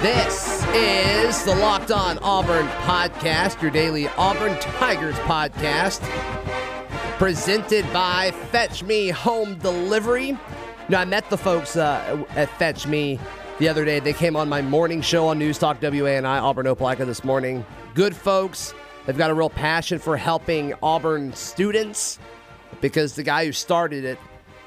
This is the Locked On Auburn podcast, your daily Auburn Tigers podcast, presented by Fetch Me Home Delivery. Now, I met the folks uh, at Fetch Me the other day. They came on my morning show on News Talk WANI, Auburn Opelika this morning. Good folks. They've got a real passion for helping Auburn students because the guy who started it,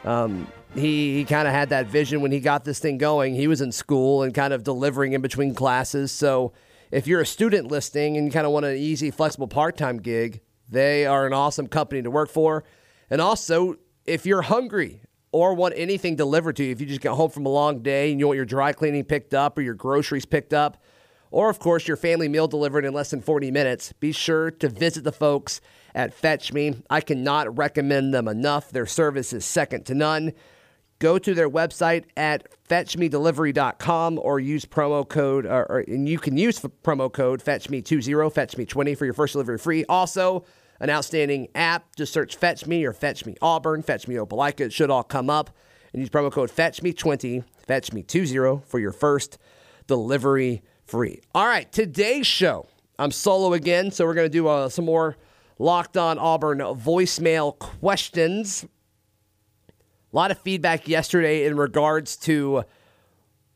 um, he, he kind of had that vision when he got this thing going. He was in school and kind of delivering in between classes. So if you're a student listening and you kind of want an easy, flexible part time gig, they are an awesome company to work for. And also, if you're hungry or want anything delivered to you, if you just get home from a long day and you want your dry cleaning picked up or your groceries picked up, or of course your family meal delivered in less than 40 minutes, be sure to visit the folks at Fetch Me. I cannot recommend them enough. Their service is second to none go to their website at fetchmedelivery.com or use promo code, or, or, and you can use promo code fetchme20, fetchme20 for your first delivery free. Also, an outstanding app. Just search Fetch Me or Fetch Me Auburn, Fetch Me Opelika. It should all come up. And use promo code FetchMe20, FetchMe20 for your first delivery free. All right, today's show. I'm solo again, so we're going to do uh, some more Locked On Auburn voicemail questions. A lot of feedback yesterday in regards to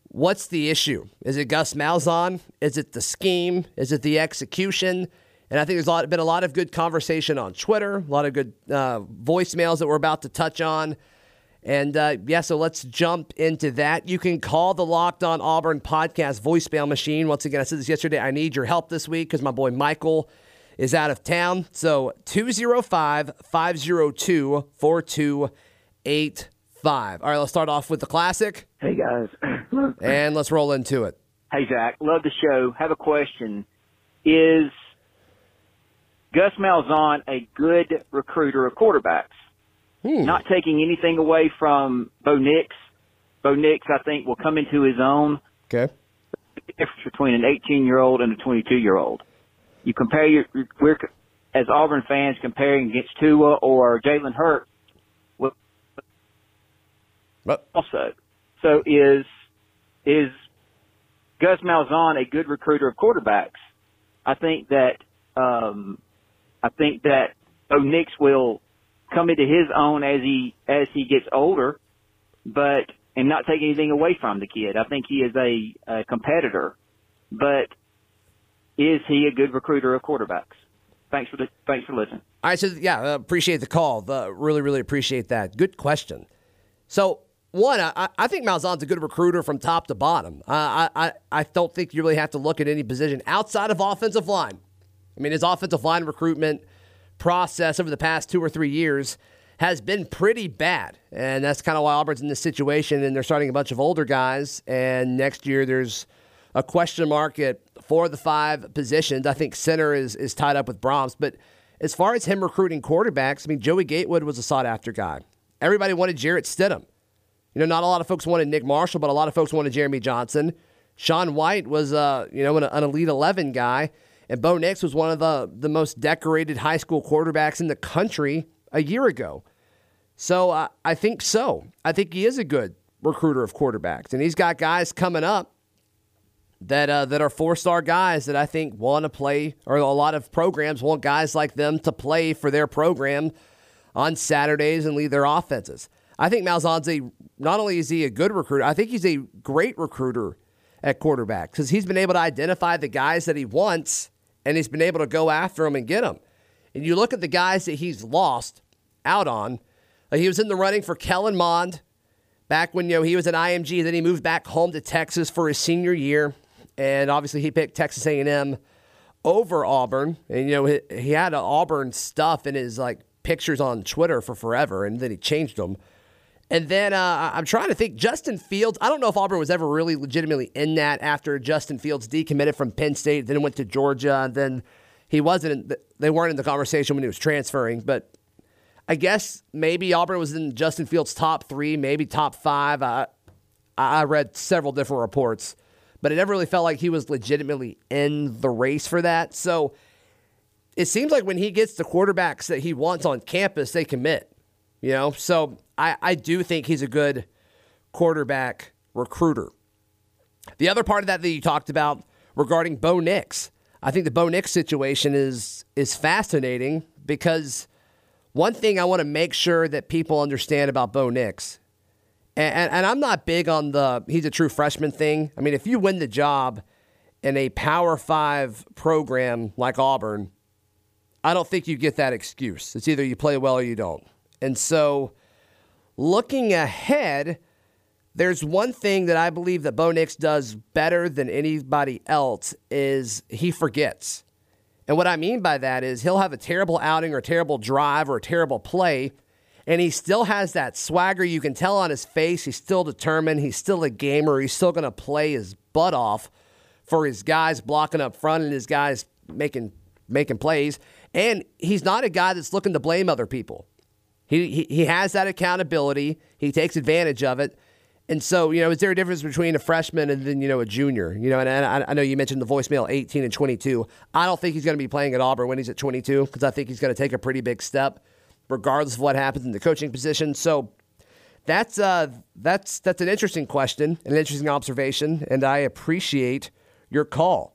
what's the issue. Is it Gus Malzahn? Is it the scheme? Is it the execution? And I think there's a lot, been a lot of good conversation on Twitter, a lot of good uh, voicemails that we're about to touch on. And uh, yeah, so let's jump into that. You can call the Locked On Auburn podcast voicemail machine. Once again, I said this yesterday. I need your help this week because my boy Michael is out of town. So 205 502 eight five. All right, let's start off with the classic. Hey guys, and let's roll into it. Hey Zach, love the show. Have a question: Is Gus Malzahn a good recruiter of quarterbacks? Hmm. Not taking anything away from Bo Nix. Bo Nix, I think, will come into his own. Okay. The difference between an 18 year old and a 22 year old. You compare your, we're as Auburn fans comparing against Tua or Jalen Hurts but also, so is is Gus Malzahn a good recruiter of quarterbacks? I think that um, I think that Bo Nix will come into his own as he as he gets older, but and not take anything away from the kid. I think he is a, a competitor, but is he a good recruiter of quarterbacks? Thanks for the, thanks for listening. All right, so yeah, appreciate the call. The, really, really appreciate that. Good question. So one, I, I think Malzahn's a good recruiter from top to bottom. I, I, I don't think you really have to look at any position outside of offensive line. I mean, his offensive line recruitment process over the past two or three years has been pretty bad. And that's kind of why Auburn's in this situation, and they're starting a bunch of older guys. And next year, there's a question mark at four of the five positions. I think center is, is tied up with Brahms. But as far as him recruiting quarterbacks, I mean, Joey Gatewood was a sought after guy. Everybody wanted Jarrett Stidham. You know, not a lot of folks wanted Nick Marshall, but a lot of folks wanted Jeremy Johnson. Sean White was, uh, you know, an, an Elite 11 guy. And Bo Nix was one of the, the most decorated high school quarterbacks in the country a year ago. So uh, I think so. I think he is a good recruiter of quarterbacks. And he's got guys coming up that uh, that are four star guys that I think want to play, or a lot of programs want guys like them to play for their program on Saturdays and lead their offenses. I think Malzahn's not only is he a good recruiter, I think he's a great recruiter at quarterback because he's been able to identify the guys that he wants and he's been able to go after them and get them. And you look at the guys that he's lost out on. Like he was in the running for Kellen Mond back when you know he was at IMG. Then he moved back home to Texas for his senior year, and obviously he picked Texas A&M over Auburn. And you know he, he had Auburn stuff in his like pictures on Twitter for forever, and then he changed them. And then uh, I'm trying to think. Justin Fields. I don't know if Auburn was ever really legitimately in that after Justin Fields decommitted from Penn State, then went to Georgia, then he wasn't. The, they weren't in the conversation when he was transferring. But I guess maybe Auburn was in Justin Fields' top three, maybe top five. I I read several different reports, but it never really felt like he was legitimately in the race for that. So it seems like when he gets the quarterbacks that he wants on campus, they commit. You know, so I, I do think he's a good quarterback recruiter. The other part of that that you talked about regarding Bo Nix, I think the Bo Nix situation is is fascinating because one thing I want to make sure that people understand about Bo Nix, and, and, and I'm not big on the he's a true freshman thing. I mean, if you win the job in a Power Five program like Auburn, I don't think you get that excuse. It's either you play well or you don't. And so, looking ahead, there's one thing that I believe that Bo Nix does better than anybody else is he forgets. And what I mean by that is he'll have a terrible outing or a terrible drive or a terrible play, and he still has that swagger. You can tell on his face. He's still determined. He's still a gamer. He's still going to play his butt off for his guys blocking up front and his guys making making plays. And he's not a guy that's looking to blame other people. He, he, he has that accountability. He takes advantage of it. And so, you know, is there a difference between a freshman and then, you know, a junior? You know, and, and I, I, know you mentioned the voicemail 18 and 22. I don't think he's going to be playing at Auburn when he's at 22 because I think he's going to take a pretty big step regardless of what happens in the coaching position. So that's, uh, that's, that's an interesting question, an interesting observation, and I appreciate your call.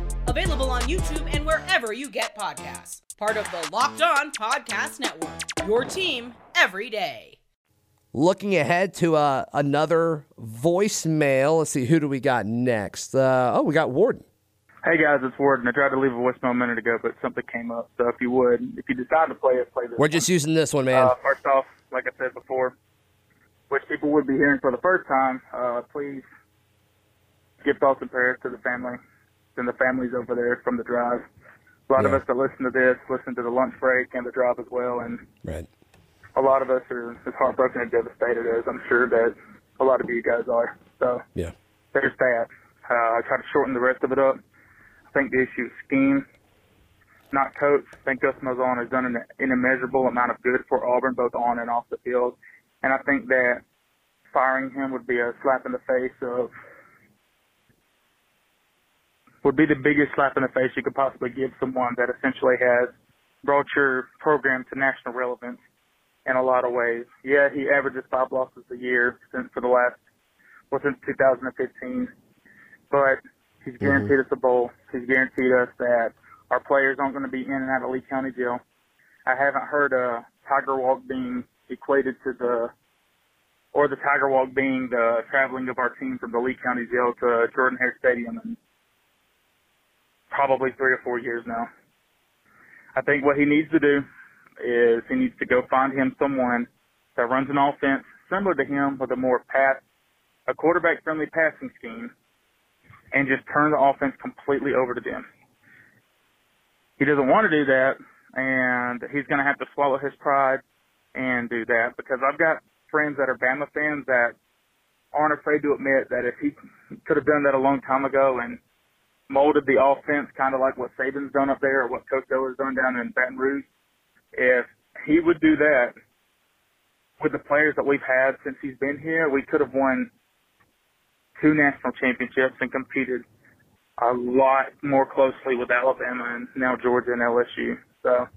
Available on YouTube and wherever you get podcasts. Part of the Locked On Podcast Network. Your team every day. Looking ahead to uh, another voicemail. Let's see, who do we got next? Uh, oh, we got Warden. Hey guys, it's Warden. I tried to leave a voicemail a minute ago, but something came up. So if you would, if you decide to play it, play this. We're just using this one, man. Uh, first off, like I said before, which people would be hearing for the first time, uh, please give thoughts and prayers to the family and the families over there from the drive. A lot yeah. of us that listen to this listen to the lunch break and the drive as well, and right. a lot of us are as heartbroken and devastated as I'm sure that a lot of you guys are. So yeah, there's that. Uh, I try to shorten the rest of it up. I think the issue is scheme, not coach. I think Gus Malzahn has done an, an immeasurable amount of good for Auburn, both on and off the field, and I think that firing him would be a slap in the face of would be the biggest slap in the face you could possibly give someone that essentially has brought your program to national relevance in a lot of ways. Yeah, he averages five losses a year since for the last well since 2015, but he's mm-hmm. guaranteed mm-hmm. us a bowl. He's guaranteed us that our players aren't going to be in and out of Lee County Jail. I haven't heard a Tiger Walk being equated to the or the Tiger Walk being the traveling of our team from the Lee County Jail to Jordan Hare Stadium and probably three or four years now. I think what he needs to do is he needs to go find him someone that runs an offense similar to him with a more pass, a quarterback friendly passing scheme and just turn the offense completely over to them. He doesn't want to do that and he's going to have to swallow his pride and do that because I've got friends that are Bama fans that aren't afraid to admit that if he could have done that a long time ago and molded the offense kind of like what Saban's done up there or what Coach has done down in Baton Rouge. If he would do that with the players that we've had since he's been here, we could have won two national championships and competed a lot more closely with Alabama and now Georgia and LSU. So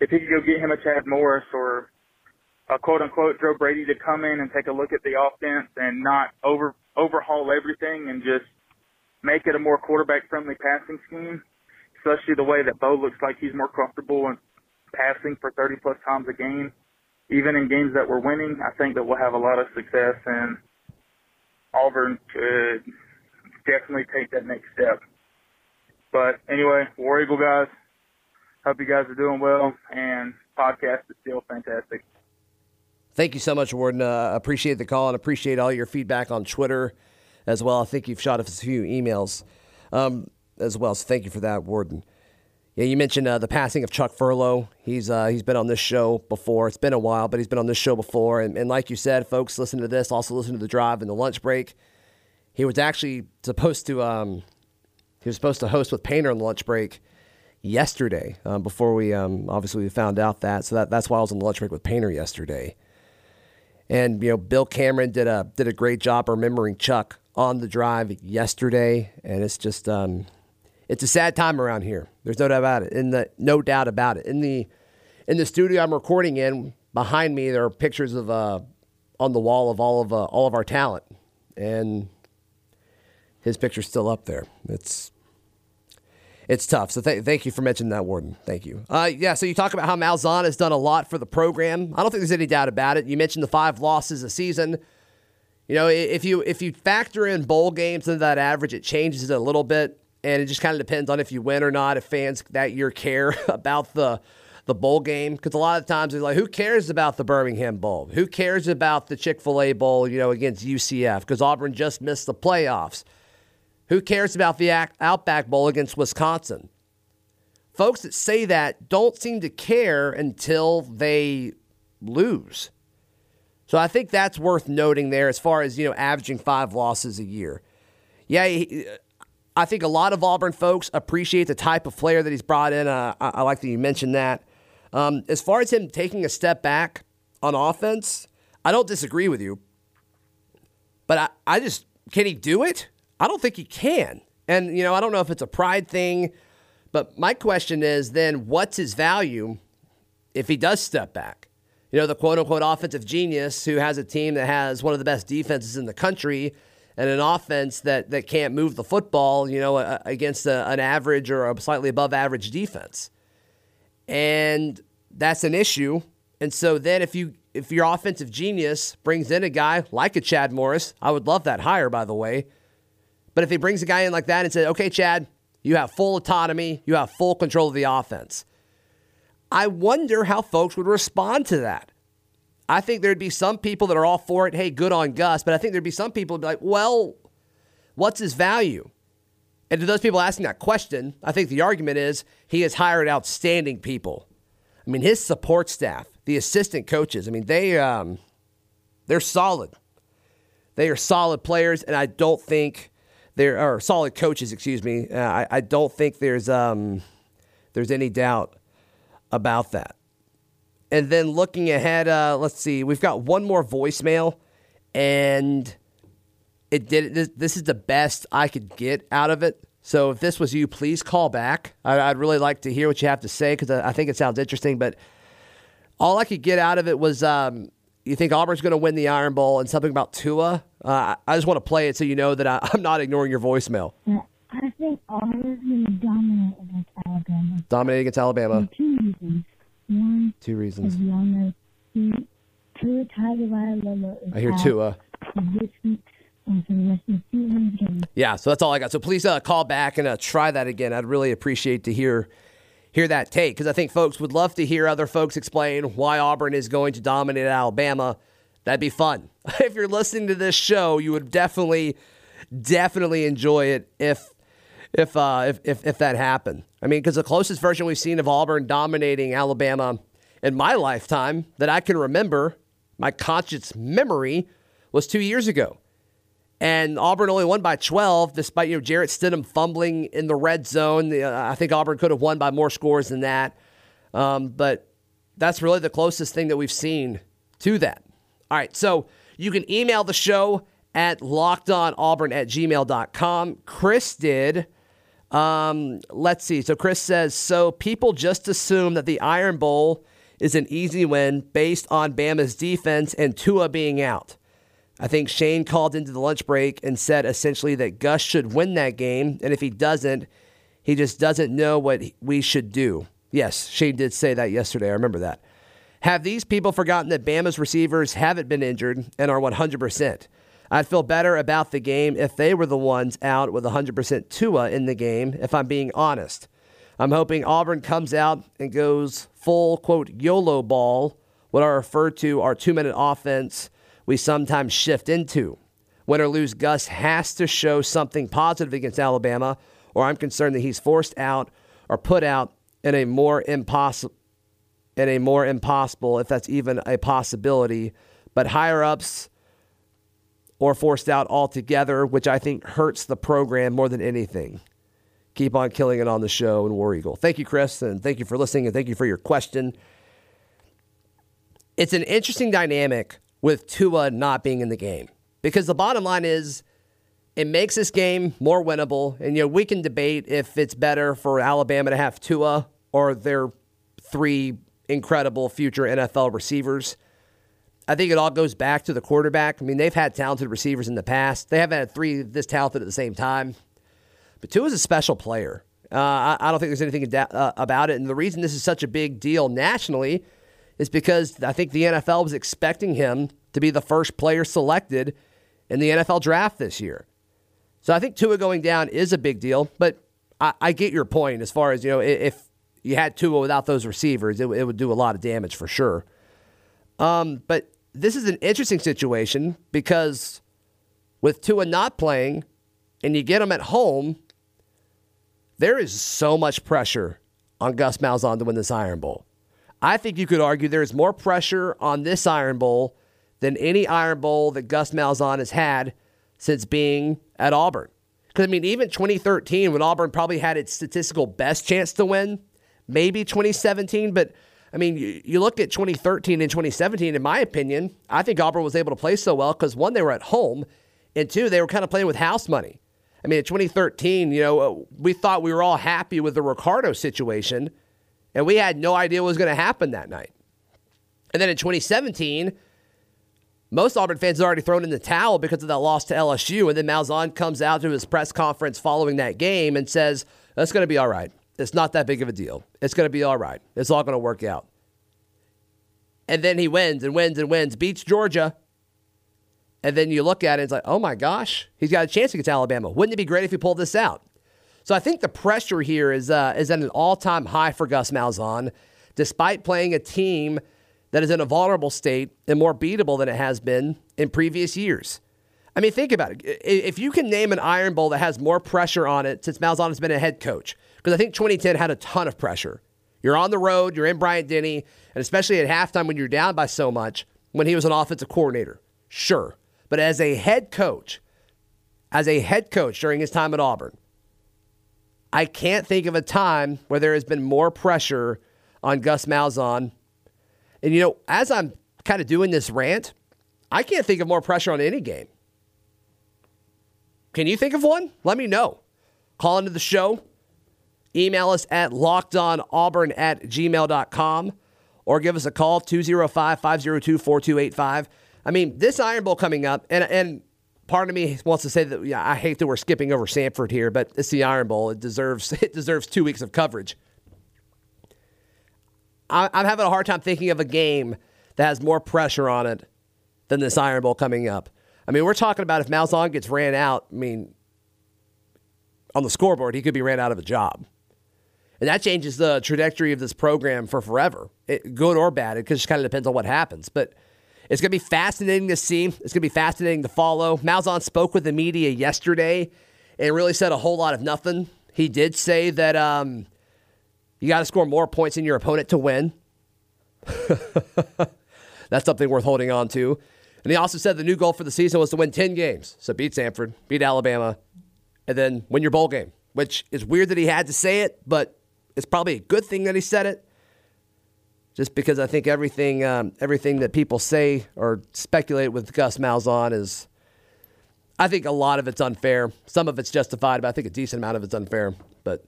if he could go get him a Chad Morris or a quote unquote Joe Brady to come in and take a look at the offense and not over overhaul everything and just make it a more quarterback friendly passing scheme, especially the way that Bo looks like he's more comfortable in passing for 30 plus times a game. Even in games that we're winning, I think that we'll have a lot of success and Auburn could definitely take that next step. But anyway, War Eagle guys, hope you guys are doing well and podcast is still fantastic. Thank you so much, Warden. Uh, appreciate the call and appreciate all your feedback on Twitter as well. I think you've shot us a few emails um, as well, so thank you for that, Warden. Yeah, you mentioned uh, the passing of Chuck Furlow. He's uh, he's been on this show before. It's been a while, but he's been on this show before. And, and like you said, folks, listen to this. Also listen to the drive and the lunch break. he was actually supposed to um, he was supposed to host with Painter on the lunch break yesterday. Um, before we um, obviously we found out that, so that that's why I was on the lunch break with Painter yesterday. And you know, Bill Cameron did a did a great job remembering Chuck on the drive yesterday, and it's just um, it's a sad time around here. There's no doubt about it. In the no doubt about it. In the in the studio I'm recording in, behind me there are pictures of uh, on the wall of all of uh, all of our talent, and his picture's still up there. It's it's tough. So th- thank you for mentioning that, Warden. Thank you. Uh, yeah, so you talk about how Malzahn has done a lot for the program. I don't think there's any doubt about it. You mentioned the five losses a season. You know, if you if you factor in bowl games into that average, it changes it a little bit, and it just kind of depends on if you win or not. If fans that year care about the the bowl game, because a lot of times they're like, who cares about the Birmingham Bowl? Who cares about the Chick Fil A Bowl? You know, against UCF because Auburn just missed the playoffs. Who cares about the Outback Bowl against Wisconsin? Folks that say that don't seem to care until they lose. So I think that's worth noting there as far as, you know, averaging five losses a year. Yeah, he, I think a lot of Auburn folks appreciate the type of player that he's brought in. Uh, I, I, like that you mentioned that. Um, as far as him taking a step back on offense, I don't disagree with you. But I, I just, can he do it? I don't think he can. And, you know, I don't know if it's a pride thing, but my question is then what's his value if he does step back? You know, the quote unquote offensive genius who has a team that has one of the best defenses in the country and an offense that, that can't move the football, you know, against a, an average or a slightly above average defense. And that's an issue. And so then if you if your offensive genius brings in a guy like a Chad Morris, I would love that hire by the way but if he brings a guy in like that and says, okay, Chad, you have full autonomy, you have full control of the offense, I wonder how folks would respond to that. I think there'd be some people that are all for it. Hey, good on Gus. But I think there'd be some people be like, well, what's his value? And to those people asking that question, I think the argument is he has hired outstanding people. I mean, his support staff, the assistant coaches, I mean, they um, they're solid. They are solid players, and I don't think there are solid coaches. Excuse me. Uh, I, I don't think there's um, there's any doubt about that. And then looking ahead, uh, let's see. We've got one more voicemail, and it did. This, this is the best I could get out of it. So if this was you, please call back. I, would really like to hear what you have to say because I, I, think it sounds interesting. But all I could get out of it was um, you think Auburn's going to win the Iron Bowl and something about Tua. Uh, I just want to play it so you know that I, am not ignoring your voicemail. I think Auburn's going to dominate against Alabama. Dominate against Alabama. For two reasons. One, two reasons. As we all know, Tua Tagovailoa I hear Tua. This week and for the rest of the season. Yeah, so that's all I got. So please uh, call back and uh, try that again. I'd really appreciate to hear hear that take because I think folks would love to hear other folks explain why Auburn is going to dominate Alabama. That'd be fun. if you're listening to this show, you would definitely, definitely enjoy it if if uh, if, if, if that happened. I mean, because the closest version we've seen of Auburn dominating Alabama in my lifetime that I can remember, my conscious memory, was two years ago. And Auburn only won by 12, despite you know Jarrett Stidham fumbling in the red zone. Uh, I think Auburn could have won by more scores than that. Um, but that's really the closest thing that we've seen to that. All right, so you can email the show at lockedonauburn at gmail.com. Chris did. Um, let's see. So Chris says, so people just assume that the Iron Bowl is an easy win based on Bama's defense and Tua being out. I think Shane called into the lunch break and said essentially that Gus should win that game, and if he doesn't, he just doesn't know what we should do. Yes, Shane did say that yesterday. I remember that. Have these people forgotten that Bama's receivers haven't been injured and are 100%? I'd feel better about the game if they were the ones out with 100% Tua in the game, if I'm being honest. I'm hoping Auburn comes out and goes full, quote, YOLO ball, what I refer to our two minute offense we sometimes shift into. Win or lose, Gus has to show something positive against Alabama, or I'm concerned that he's forced out or put out in a more impossible in a more impossible, if that's even a possibility. But higher ups or forced out altogether, which I think hurts the program more than anything. Keep on killing it on the show and War Eagle. Thank you, Chris, and thank you for listening, and thank you for your question. It's an interesting dynamic with Tua not being in the game because the bottom line is it makes this game more winnable. And, you know, we can debate if it's better for Alabama to have Tua or their three incredible future NFL receivers. I think it all goes back to the quarterback. I mean, they've had talented receivers in the past. They haven't had three this talented at the same time. But Tua is a special player. Uh, I, I, don't think there's anything uh, about it. And the reason this is such a big deal nationally is because I think the NFL was expecting him to be the first player selected in the NFL draft this year. So I think Tua going down is a big deal, but I, I get your point as far as, you know, if you had Tua without those receivers, it, it would do a lot of damage for sure. Um, but this is an interesting situation because with Tua not playing and you get him at home, there is so much pressure on Gus Malzahn to win this Iron Bowl. I think you could argue there is more pressure on this Iron Bowl than any Iron Bowl that Gus Malzahn has had since being at Auburn. Because, I mean, even 2013, when Auburn probably had its statistical best chance to win, maybe 2017, but I mean, you, you look at 2013 and 2017, in my opinion, I think Auburn was able to play so well because one, they were at home, and two, they were kind of playing with house money. I mean, in 2013, you know, we thought we were all happy with the Ricardo situation, and we had no idea what was going to happen that night. And then in 2017, most Auburn fans had already thrown in the towel because of that loss to LSU. And then Malzahn comes out to his press conference following that game and says, That's going to be all right. It's not that big of a deal. It's going to be all right. It's all going to work out. And then he wins and wins and wins, beats Georgia. And then you look at it, it's like, oh my gosh, he's got a chance against Alabama. Wouldn't it be great if he pulled this out? So I think the pressure here is, uh, is at an all time high for Gus Malzahn, despite playing a team that is in a vulnerable state and more beatable than it has been in previous years. I mean, think about it. If you can name an Iron Bowl that has more pressure on it since Malzahn has been a head coach, because I think 2010 had a ton of pressure. You're on the road, you're in Bryant Denny, and especially at halftime when you're down by so much, when he was an offensive coordinator. Sure. But as a head coach, as a head coach during his time at Auburn, I can't think of a time where there has been more pressure on Gus Malzahn and, you know, as I'm kind of doing this rant, I can't think of more pressure on any game. Can you think of one? Let me know. Call into the show. Email us at lockedonauburn at gmail.com or give us a call 205 502 4285. I mean, this Iron Bowl coming up, and, and part of me wants to say that yeah, I hate that we're skipping over Samford here, but it's the Iron Bowl. It deserves it deserves two weeks of coverage. I'm having a hard time thinking of a game that has more pressure on it than this Iron Bowl coming up. I mean, we're talking about if Malzahn gets ran out, I mean, on the scoreboard, he could be ran out of a job. And that changes the trajectory of this program for forever, it, good or bad. It just kind of depends on what happens. But it's going to be fascinating to see. It's going to be fascinating to follow. Malzahn spoke with the media yesterday and really said a whole lot of nothing. He did say that um, you got to score more points than your opponent to win. That's something worth holding on to. And he also said the new goal for the season was to win 10 games. So beat Samford, beat Alabama, and then win your bowl game, which is weird that he had to say it, but it's probably a good thing that he said it. Just because I think everything, um, everything that people say or speculate with Gus Malzahn is, I think a lot of it's unfair. Some of it's justified, but I think a decent amount of it's unfair. But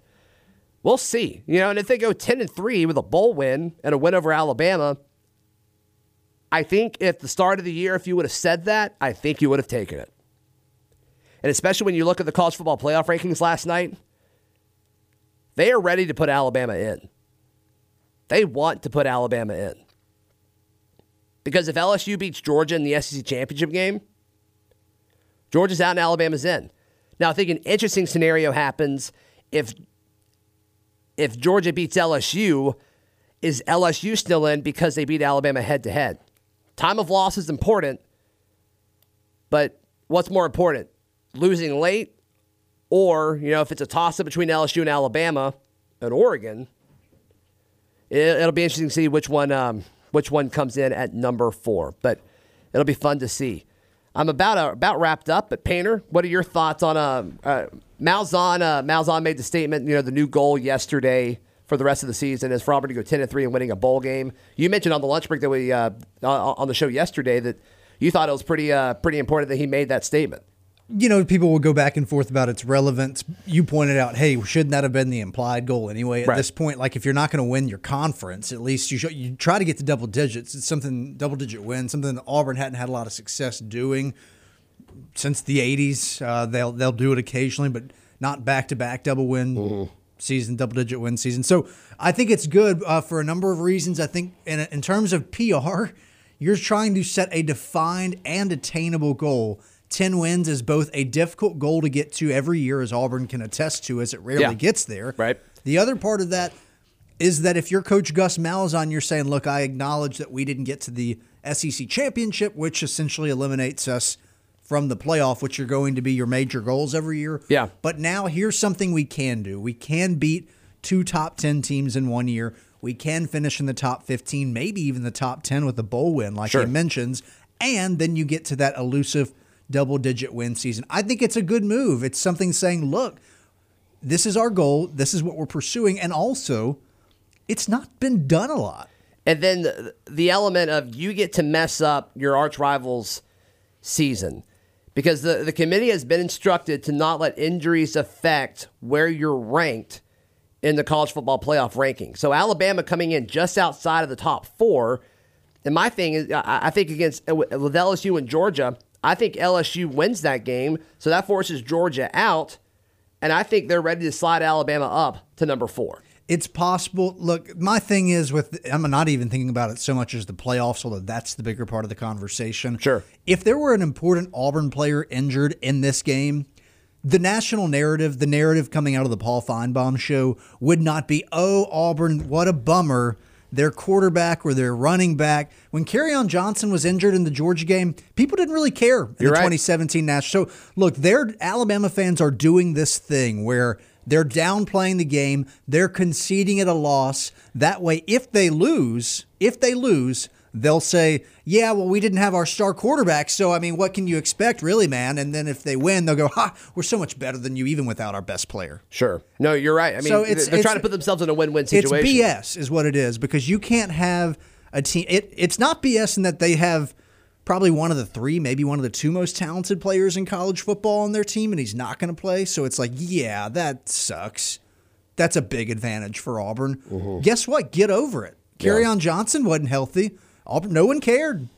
We'll see. You know, and if they go 10 and 3 with a bowl win and a win over Alabama, I think if the start of the year, if you would have said that, I think you would have taken it. And especially when you look at the college football playoff rankings last night, they are ready to put Alabama in. They want to put Alabama in. Because if LSU beats Georgia in the SEC championship game, Georgia's out and Alabama's in. Now, I think an interesting scenario happens if if Georgia beats LSU, is LSU still in because they beat Alabama head to head? Time of loss is important, but what's more important? Losing late, or, you know, if it's a toss up between LSU and Alabama and Oregon, it, will be interesting to see which one, um, which one comes in at number four. But it'll be fun to see. I'm about uh, about wrapped up. But Painter, what are your thoughts on uh, uh, Malzahn? Uh, Malzahn made the statement. You know, the new goal yesterday for the rest of the season is for Auburn to go 10 and three and winning a bowl game. You mentioned on the lunch break that we uh, on the show yesterday that you thought it was pretty uh, pretty important that he made that statement. You know, people will go back and forth about its relevance. You pointed out, hey, shouldn't that have been the implied goal anyway? At Right. this point, like if you're not going to win your conference, at least you should, you try to get to double digits. It's something double digit win, something that Auburn hadn't had a lot of success doing since the '80s. Uh, they'll they'll do it occasionally, but not back to back double win season, double digit win season. So I think it's good uh, for a number of reasons. I think in in terms of PR, you're trying to set a defined and attainable goal. 10 wins is both a difficult goal to get to every year, as Auburn can attest to, as it rarely Yeah. gets there. Right. The other part of that is that if you're Coach Gus Malzahn, you're saying, look, I acknowledge that we didn't get to the SEC championship, which essentially eliminates us from the playoff, which are going to be your major goals every year. Yeah. But now here's something we can do. We can beat two top 10 teams in one year. We can finish in the top 15, maybe even the top 10 with a bowl win, like Sure. he mentions. And then you get to that elusive double digit win season. I think it's a good move. It's something saying, look, this is our goal. This is what we're pursuing. And also, it's not been done a lot. And then the, element of you get to mess up your arch rival's season because the, the committee has been instructed to not let injuries affect where you're ranked in the college football playoff ranking. So Alabama coming in just outside of the top four. And my thing is, I think against with LSU and Georgia, I think LSU wins that game. So that forces Georgia out. And I think they're ready to slide Alabama up to number four. It's possible. Look, my thing is with I'm not even thinking about it so much as the playoffs, although that's the bigger part of the conversation. Sure. If there were an important Auburn player injured in this game, the national narrative, the narrative coming out of the Paul Finebaum show would not be, oh, Auburn, what a bummer. Their quarterback or their running back. Kerryon Johnson was injured in the Georgia game, people didn't really care in You're the right. 2017 national. So look, their Alabama fans are doing this thing where they're downplaying the game, they're conceding at a loss. That way, if they lose, if they lose, they'll say, "Yeah, well, we didn't have our star quarterback, so I mean, what can you expect, really, man?" And then if they win, they'll go, "Ha, we're so much better than you, even without our best player." Sure. No, you're right. I mean, So it's- they're trying to put themselves in a win-win situation. It's BS, is what it is, because you can't have a team. It, it's not BS in that they have probably one of the three, maybe one of the two most talented players in college football on their team, and he's not going to play. So it's like, yeah, that sucks. That's a big advantage for Auburn. Mm-hmm. Guess what? Get over it. Kerryon Johnson wasn't healthy. Auburn, no one cared.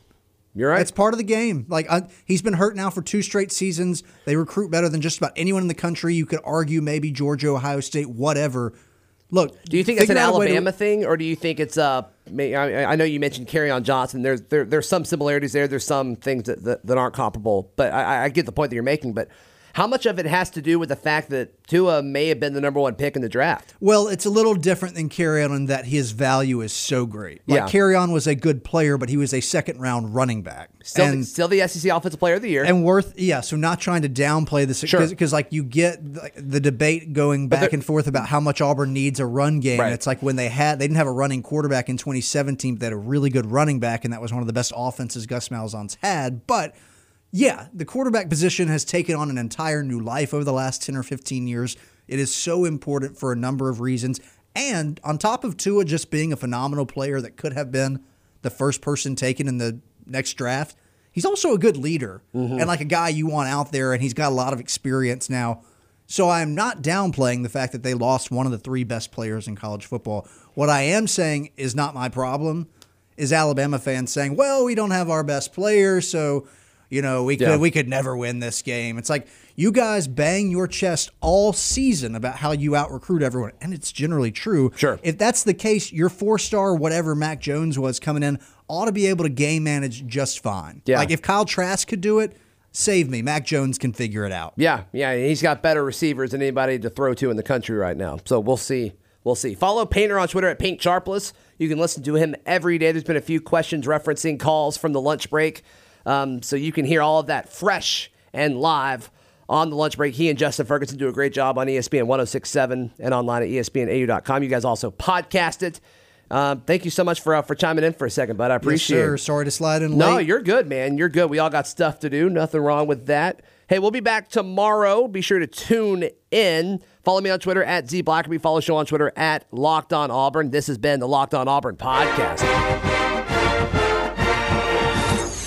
You're right. That's part of the game. Like I, he's been hurt now for two straight seasons. They recruit better than just about anyone in the country. You could argue maybe Georgia, Ohio State, whatever. Look, do you think it's an out to- Alabama thing, or do you think it's uh? I, I know you mentioned Kerryon Johnson. There's there, there's some similarities there. There's some things that, that, that aren't comparable. But I, I get the point that you're making. But how much of it has to do with the fact that Tua may have been the number one pick in the draft? Well, it's a little different than Kerryon in that his value is so great. Like Yeah. Kerryon was a good player, but he was a second round running back. Still, and, still the SEC Offensive Player of the Year. and worth yeah. So not trying to downplay this Sure. because like you get the, the debate going back and forth about how much Auburn needs a run game. Right. It's like when they had they didn't have a running quarterback in 2017, but they had a really good running back, and that was one of the best offenses Gus Malzahn's had. But yeah, the quarterback position has taken on an entire new life over the last 10 or 15 years. It is so important for a number of reasons. And on top of Tua just being a phenomenal player that could have been the first person taken in the next draft, he's also a good leader mm-hmm. and like a guy you want out there, and he's got a lot of experience now. So I'm not downplaying the fact that they lost one of the three best players in college football. What I am saying is not my problem. Is Alabama fans saying, "Well, we don't have our best player, so you know we could Yeah. we could never win this game." It's like you guys bang your chest all season about how you out recruit everyone, and it's generally true. Sure. If that's the case, your four star whatever Mac Jones was coming in ought to be able to game manage just fine. Yeah. Like if Kyle Trask could do it, save me. Mac Jones can figure it out. Yeah, yeah, he's got better receivers than anybody to throw to in the country right now. So we'll see. We'll see. Follow Painter on Twitter at Paint Sharpless. You can listen to him every day. There's been a few questions referencing calls from the lunch break. Um, so you can hear all of that fresh and live on the lunch break. He and Justin Ferguson do a great job on ESPN 1067 and online at ESPNAU.com. You guys also podcast it. Um, thank you so much for uh, for chiming in for a second, bud. I appreciate yes, sir. it. Sorry to slide in No, late. you're good, man. You're good. We all got stuff to do. Nothing wrong with that. Hey, we'll be back tomorrow. Be sure to tune in. Follow me on Twitter at Z Blackerby. Follow the show on Twitter at Locked On Auburn. This has been the Locked On Auburn podcast.